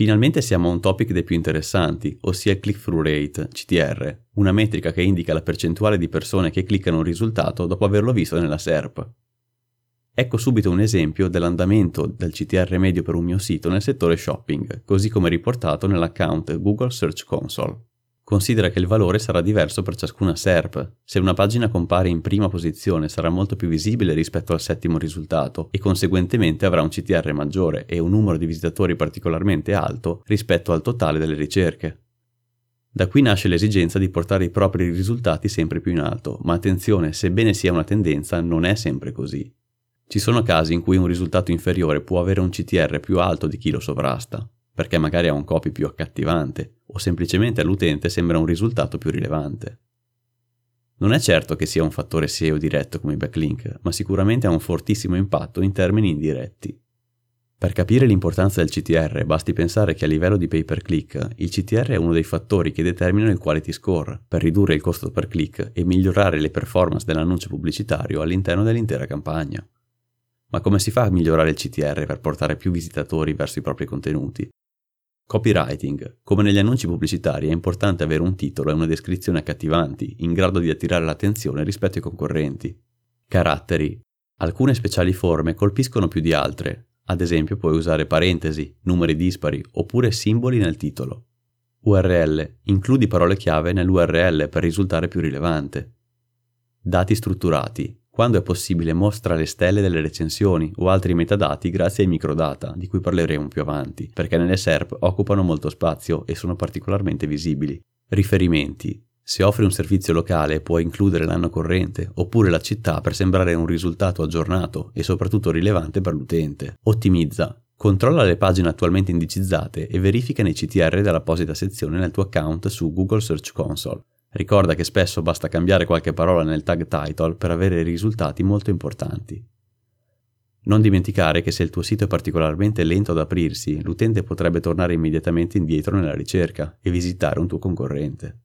Finalmente siamo a un topic dei più interessanti, ossia il click-through rate, CTR, una metrica che indica la percentuale di persone che cliccano un risultato dopo averlo visto nella SERP. Ecco subito un esempio dell'andamento del CTR medio per un mio sito nel settore shopping, così come riportato nell'account Google Search Console. Considera che il valore sarà diverso per ciascuna SERP. Se una pagina compare in prima posizione sarà molto più visibile rispetto al settimo risultato e conseguentemente avrà un CTR maggiore e un numero di visitatori particolarmente alto rispetto al totale delle ricerche. Da qui nasce l'esigenza di portare i propri risultati sempre più in alto, ma attenzione, sebbene sia una tendenza, non è sempre così. Ci sono casi in cui un risultato inferiore può avere un CTR più alto di chi lo sovrasta, perché magari ha un copy più accattivante o semplicemente all'utente sembra un risultato più rilevante. Non è certo che sia un fattore SEO diretto come i backlink, ma sicuramente ha un fortissimo impatto in termini indiretti. Per capire l'importanza del CTR basti pensare che a livello di pay per click il CTR è uno dei fattori che determinano il quality score per ridurre il costo per click e migliorare le performance dell'annuncio pubblicitario all'interno dell'intera campagna. Ma come si fa a migliorare il CTR per portare più visitatori verso i propri contenuti? Copywriting. Come negli annunci pubblicitari è importante avere un titolo e una descrizione accattivanti, in grado di attirare l'attenzione rispetto ai concorrenti. Caratteri. Alcune speciali forme colpiscono più di altre, ad esempio puoi usare parentesi, numeri dispari oppure simboli nel titolo. URL. Includi parole chiave nell'URL per risultare più rilevante. Dati strutturati. Quando è possibile mostra le stelle delle recensioni o altri metadati grazie ai microdata, di cui parleremo più avanti, perché nelle SERP occupano molto spazio e sono particolarmente visibili. Riferimenti. Se offri un servizio locale puoi includere l'anno corrente oppure la città per sembrare un risultato aggiornato e soprattutto rilevante per l'utente. Ottimizza. Controlla le pagine attualmente indicizzate e verifica nei CTR dell'apposita sezione nel tuo account su Google Search Console. Ricorda che spesso basta cambiare qualche parola nel tag title per avere risultati molto importanti. Non dimenticare che se il tuo sito è particolarmente lento ad aprirsi, l'utente potrebbe tornare immediatamente indietro nella ricerca e visitare un tuo concorrente.